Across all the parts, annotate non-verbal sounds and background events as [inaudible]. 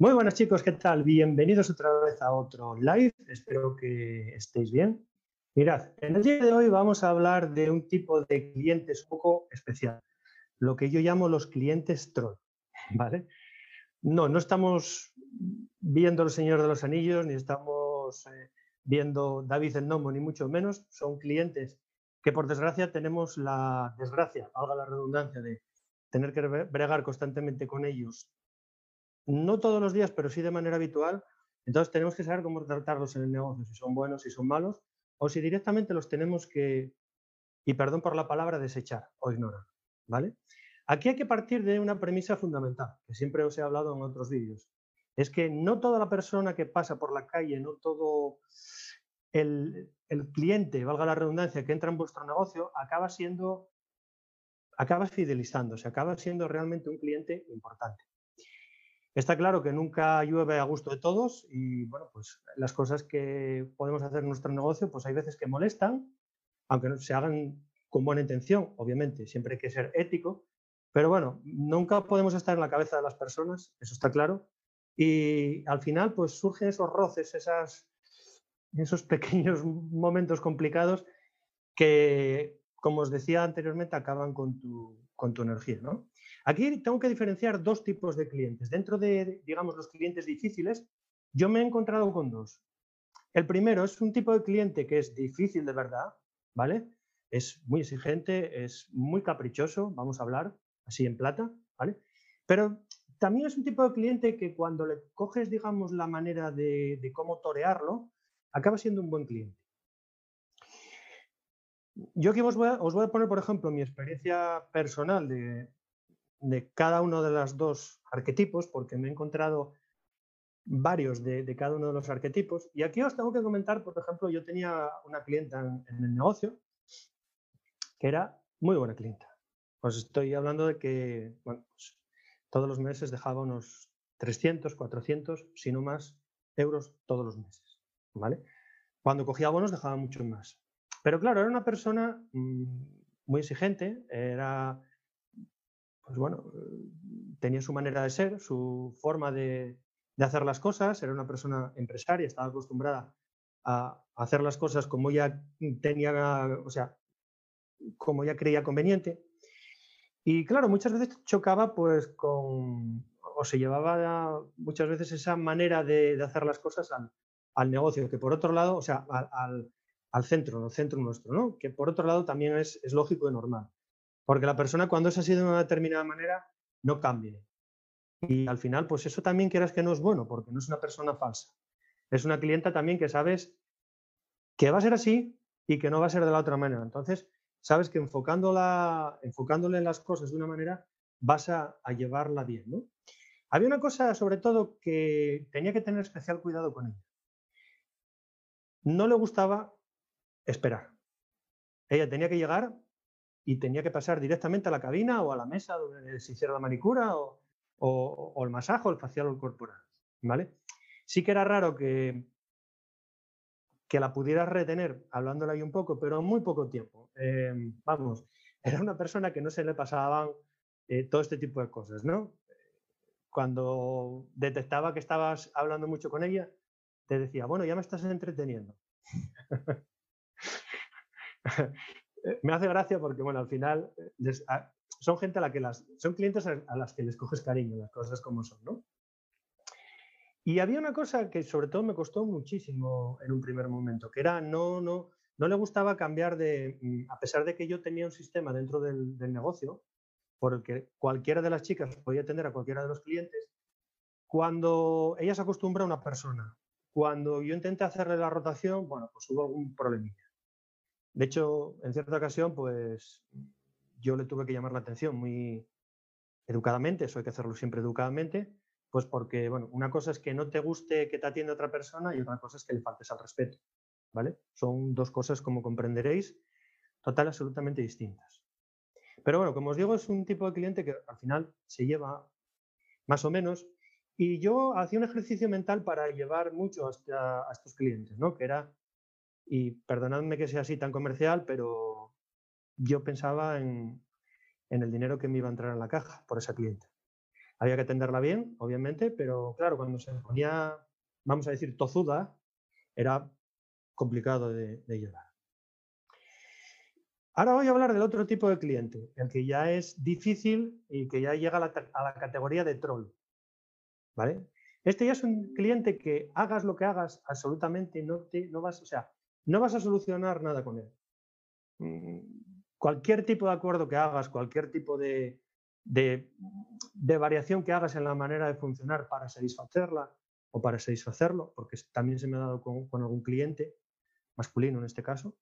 Muy buenas chicos, ¿qué tal? Bienvenidos otra vez a otro live. Espero que estéis bien. Mirad, en el día de hoy vamos a hablar de un tipo de clientes un poco especial, lo que yo llamo los clientes troll, [laughs] ¿vale? No, no estamos viendo El Señor de los Anillos, ni estamos eh, viendo David el Nomo, ni mucho menos. Son clientes que por desgracia tenemos la desgracia, haga la redundancia, de tener que bregar constantemente con ellos no todos los días, pero sí de manera habitual. Entonces tenemos que saber cómo tratarlos en el negocio, si son buenos, si son malos, o si directamente los tenemos que, y perdón por la palabra, desechar o ignorar. ¿vale? Aquí hay que partir de una premisa fundamental, que siempre os he hablado en otros vídeos. Es que no toda la persona que pasa por la calle, no todo el, el cliente, valga la redundancia, que entra en vuestro negocio, acaba siendo, acaba fidelizándose, acaba siendo realmente un cliente importante. Está claro que nunca llueve a gusto de todos y bueno, pues las cosas que podemos hacer en nuestro negocio, pues hay veces que molestan, aunque se hagan con buena intención, obviamente, siempre hay que ser ético, pero bueno, nunca podemos estar en la cabeza de las personas, eso está claro, y al final pues surgen esos roces, esas, esos [laughs] pequeños momentos complicados que, como os decía anteriormente, acaban con tu, con tu energía, ¿no? Aquí tengo que diferenciar dos tipos de clientes. Dentro de, digamos, los clientes difíciles, yo me he encontrado con dos. El primero es un tipo de cliente que es difícil de verdad, ¿vale? Es muy exigente, es muy caprichoso, vamos a hablar así en plata, ¿vale? Pero también es un tipo de cliente que cuando le coges, digamos, la manera de, cómo torearlo, acaba siendo un buen cliente. Yo aquí os voy, os voy, a, poner, por ejemplo, mi experiencia personal de, de cada uno de los dos arquetipos, porque me he encontrado varios de, cada uno de los arquetipos. Y aquí os tengo que comentar, por ejemplo, yo tenía una clienta en, el negocio que era muy buena clienta. Os estoy hablando de que pues, todos los meses dejaba unos 300, 400, si no más, euros todos los meses. ¿vale? Cuando cogía bonos dejaba mucho más. Pero claro, era una persona mm, muy exigente, era pues bueno, tenía su manera de ser, su forma de, hacer las cosas, era una persona empresaria, estaba acostumbrada a hacer las cosas como ya tenía, o sea, como ya creía conveniente. Y claro, muchas veces chocaba pues con, o se llevaba muchas veces esa manera de, hacer las cosas al, negocio, que por otro lado, o sea, al, centro, al centro nuestro, ¿no? Que por otro lado también es lógico y normal. Porque la persona cuando es así de una determinada manera, no cambie. Y al final, pues eso también quieras que no es bueno, porque no es una persona falsa. Es una clienta también que sabes que va a ser así y que no va a ser de la otra manera. Entonces, sabes que enfocándola, enfocándole las cosas de una manera, vas a, a llevarla bien. ¿no? Había una cosa, sobre todo, que tenía que tener especial cuidado con ella. No le gustaba esperar. Ella tenía que llegar y tenía que pasar directamente a la cabina o a la mesa donde se hiciera la manicura o, el masaje o el facial o el corporal. ¿vale? Sí que era raro que, que la pudieras retener hablándola ahí un poco, pero muy poco tiempo. Em, vamos, [laughs] era una persona que no se le pasaban eh, todo este tipo de cosas, ¿no? Cuando detectaba que estabas hablando mucho con ella, te decía, bueno, ya me estás entreteniendo. [laughs] Eh, me hace gracia porque, bueno, al final eh, son gente a la que las, son clientes a, las que les coges cariño, las cosas como son, ¿no? Y había una cosa que sobre todo me costó muchísimo en un primer momento, que era no, no, no le gustaba cambiar de, mm, a pesar de que yo tenía un sistema dentro del, del negocio, por el que cualquiera de las chicas podía atender a cualquiera de los clientes, cuando ella se acostumbra a una persona, cuando yo intenté hacerle la rotación, bueno, pues hubo algún problemilla. De hecho, en cierta ocasión, pues yo le tuve que llamar la atención muy educadamente, eso hay que hacerlo siempre educadamente, pues porque, bueno, una cosa es que no te guste que te atienda otra persona y otra cosa es que le faltes al respeto, ¿vale? Son dos cosas, como comprenderéis, total absolutamente distintas. Pero bueno, como os digo, es un tipo de cliente que al final se lleva más o menos y yo hacía un ejercicio mental para llevar mucho a estos clientes, ¿no? Que era y perdonadme que sea así tan comercial, pero yo pensaba en, el dinero que me iba a entrar en la caja por esa cliente. Había que atenderla bien, obviamente, pero claro, cuando se ponía, vamos a decir, tozuda, era complicado de, llevar. Ahora voy a hablar del otro tipo de cliente, el que ya es difícil y que ya llega a la, a la categoría de troll. ¿Vale? Este ya es un cliente que hagas lo que hagas, absolutamente no, te, no vas, o sea, no vas a solucionar nada con él. Mm, cualquier tipo de acuerdo que hagas, cualquier tipo de, de, variación que hagas en la manera de funcionar para satisfacerla o para satisfacerlo, porque también se me ha dado con, algún cliente, masculino en este caso,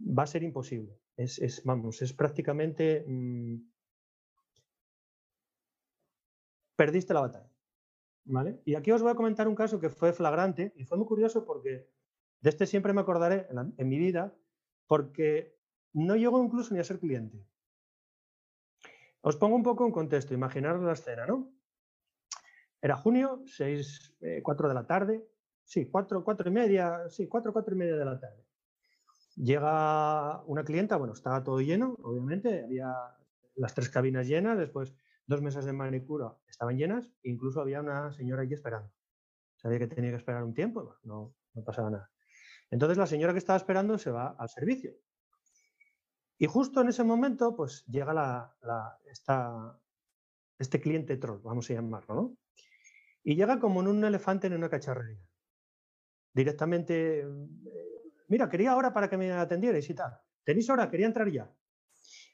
va a ser imposible. Es, vamos, es prácticamente... Mm, perdiste la batalla. Y aquí os voy a comentar un caso que fue flagrante y fue muy curioso porque de este siempre me acordaré en, mi vida porque no llegó incluso ni a ser cliente. Os pongo un poco en contexto, imaginaros la escena, ¿no? Era junio, 6, 4 eh, de la tarde, sí, 4, 4 y media, sí, 4, 4 y media de la tarde. Llega una clienta, bueno, estaba todo lleno, obviamente, había las tres cabinas llenas, después dos mesas de manicura estaban llenas, incluso había una señora allí esperando. Sabía que tenía que esperar un tiempo, no, no pasaba nada. Entonces la señora que estaba esperando se va al servicio. Y justo en ese momento, pues llega la, este cliente troll, vamos a llamarlo, ¿no? Y llega como en un elefante en una cacharrería. Directamente, eh, mira, quería ahora para que me atendierais y tal. ¿Tenéis hora? Quería entrar ya.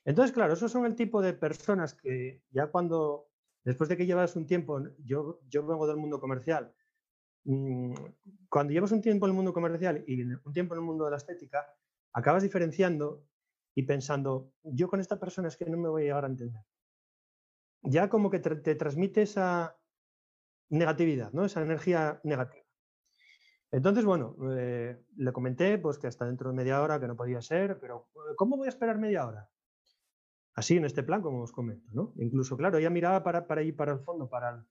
Entonces, claro, esos son el tipo de personas que ya cuando, después de que llevas un tiempo, yo, yo vengo del mundo comercial, mm, cuando llevas un tiempo en el mundo comercial y un tiempo en el mundo de la estética, acabas diferenciando y pensando, yo con esta persona es que no me voy a llegar a entender. Ya como que te, transmite esa negatividad, ¿no? esa energía negativa. Entonces, bueno, eh, le comenté pues, que hasta dentro de media hora que no podía ser, pero ¿cómo voy a esperar media hora? Así, en este plan, como os comento, ¿no? Incluso, claro, ella miraba para, para ir para el fondo, para,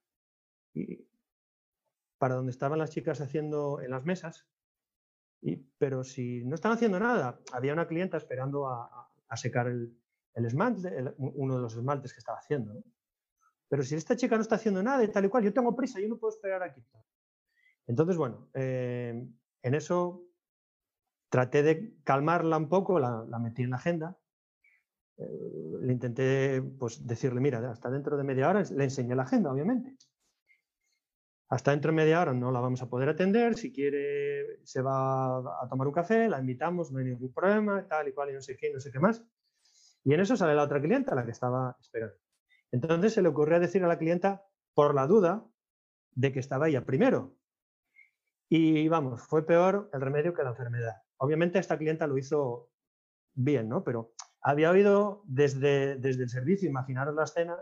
para donde estaban las chicas haciendo en las mesas, pero si no están haciendo nada, había una clienta esperando a, secar el, esmalte, uno de los esmaltes que estaba haciendo. Pero si esta chica no está haciendo nada y tal y cual, yo tengo prisa, yo no puedo esperar aquí. Entonces, bueno, eh, en eso traté de calmarla un poco, la, la metí en la agenda eh, le intenté pues, decirle, mira, hasta dentro de media hora, le enseñé la agenda, obviamente. Hasta dentro de media hora no la vamos a poder atender, si quiere se va a tomar un café, la invitamos, no hay ningún problema, tal y cual, y no sé qué, no sé qué más. Y en eso sale la otra clienta, la que estaba esperando. Entonces se le ocurrió decir a la clienta, por la duda, de que estaba ella primero. Y vamos, fue peor el remedio que la enfermedad. Obviamente esta clienta lo hizo bien, ¿no? Pero había oído desde, desde el servicio, imaginaros la escena,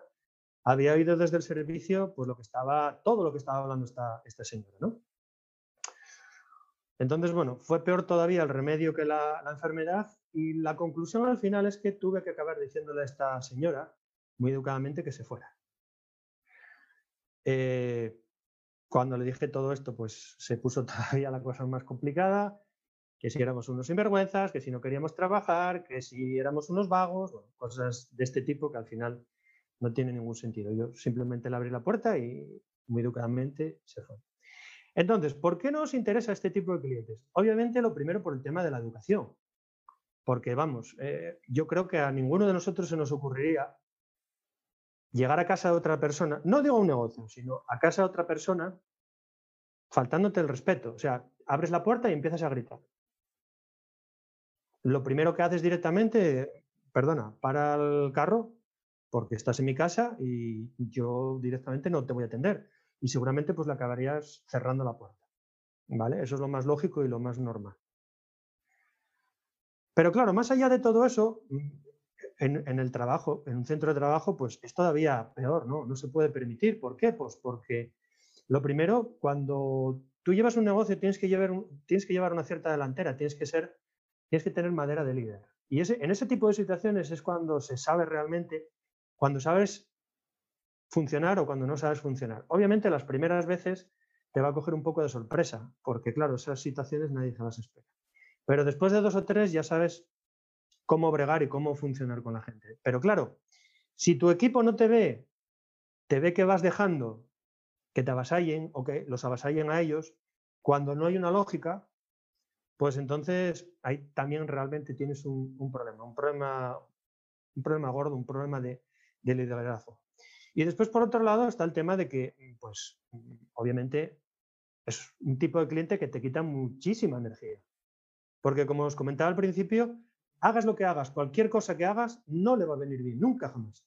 había oído desde el servicio pues lo que estaba, todo lo que estaba hablando esta, esta señora, ¿no? Entonces, bueno, fue peor todavía el remedio que la, enfermedad y la conclusión al final es que tuve que acabar diciéndole a esta señora, muy educadamente, que se fuera. Eh, cuando le dije todo esto, pues se puso [laughs] todavía la cosa más complicada que si éramos unos sinvergüenzas, que si no queríamos trabajar, que si éramos unos vagos, cosas de este tipo que al final no tienen ningún sentido. Yo simplemente le abrí la puerta y muy educadamente se fue. Entonces, ¿por qué nos interesa este tipo de clientes? Obviamente, lo primero por el tema de la educación. Porque, vamos, eh, yo creo que a ninguno de nosotros se nos ocurriría llegar a casa de otra persona, no digo un negocio, sino a casa de otra persona, faltándote el respeto. O sea, abres la puerta y empiezas a gritar lo primero que haces directamente, perdona, para el carro porque estás en mi casa y yo directamente no te voy a atender. Y seguramente pues le acabarías cerrando la puerta. ¿Vale? Eso es lo más lógico y lo más normal. Pero claro, más allá de todo eso, en, el trabajo, en un centro de trabajo, pues es todavía peor, ¿no? No se puede permitir. ¿Por qué? Pues porque lo primero, cuando tú llevas un negocio, tienes que llevar, tienes que llevar una cierta delantera, tienes que ser tienes que tener madera de líder. Y ese, en ese tipo de situaciones es cuando se sabe realmente, cuando sabes funcionar o cuando no sabes funcionar. Obviamente las primeras veces te va a coger un poco de sorpresa, porque claro, esas situaciones nadie se las espera. Pero después de dos o tres ya sabes cómo bregar y cómo funcionar con la gente. Pero claro, si tu equipo no te ve te ve que vas dejando que te avasallen o que los avasallen a ellos, cuando no hay una lógica, pues entonces ahí también realmente tienes un, problema, un problema, un problema gordo, un problema de, de, liderazgo. Y después, por otro lado, está el tema de que, pues, obviamente, es un tipo de cliente que te quita muchísima energía. Porque, como os comentaba al principio, hagas lo que hagas, cualquier cosa que hagas, no le va a venir bien, nunca jamás.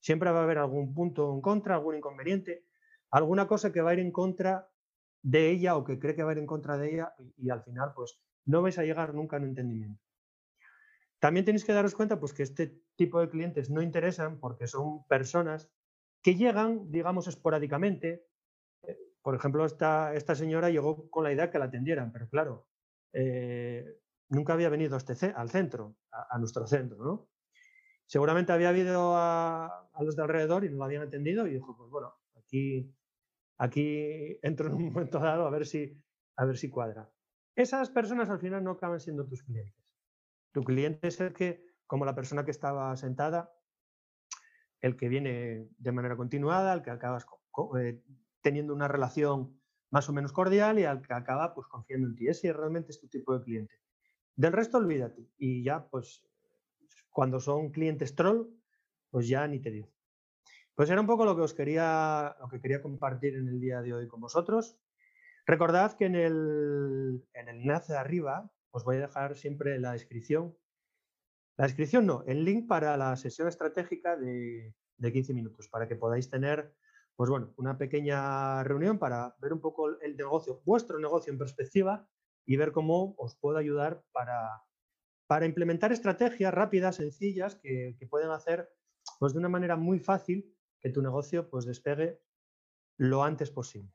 Siempre va a haber algún punto en contra, algún inconveniente, alguna cosa que va a ir en contra de ella o que cree que va a ir en contra de ella y, al final pues no vais a llegar nunca a un entendimiento. También tenéis que daros cuenta pues que este tipo de clientes no interesan porque son personas que llegan, digamos, esporádicamente. Eh, por ejemplo, esta, señora llegó con la idea que la atendieran, pero claro, eh, nunca había venido este, al centro, a, nuestro centro, ¿no? Seguramente había ido a, a, los de alrededor y no lo habían atendido y dijo, pues bueno, aquí Aquí entro en un momento dado a ver si, a ver si cuadra. Esas personas al final no acaban siendo tus clientes. Tu cliente es el que, como la persona que estaba sentada, el que viene de manera continuada, el que acabas eh, teniendo una relación más o menos cordial y al que acaba pues confiando en ti. Ese realmente es tu tipo de cliente. Del resto olvídate. Y ya pues cuando son clientes troll, pues ya ni te digo. Pues era un poco lo que os quería, lo que quería compartir en el día de hoy con vosotros. Recordad que en el, en el enlace de arriba os voy a dejar siempre la descripción. La descripción no, el link para la sesión estratégica de, de 15 minutos, para que podáis tener pues bueno, una pequeña reunión para ver un poco el negocio, vuestro negocio en perspectiva y ver cómo os puedo ayudar para, para implementar estrategias rápidas, sencillas, que, que pueden hacer pues, de una manera muy fácil que tu negocio pues despegue lo antes posible.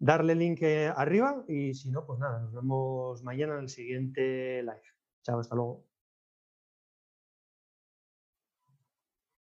Darle link eh, arriba y si no, pues nada, nos vemos mañana en el siguiente live. Chao, hasta luego.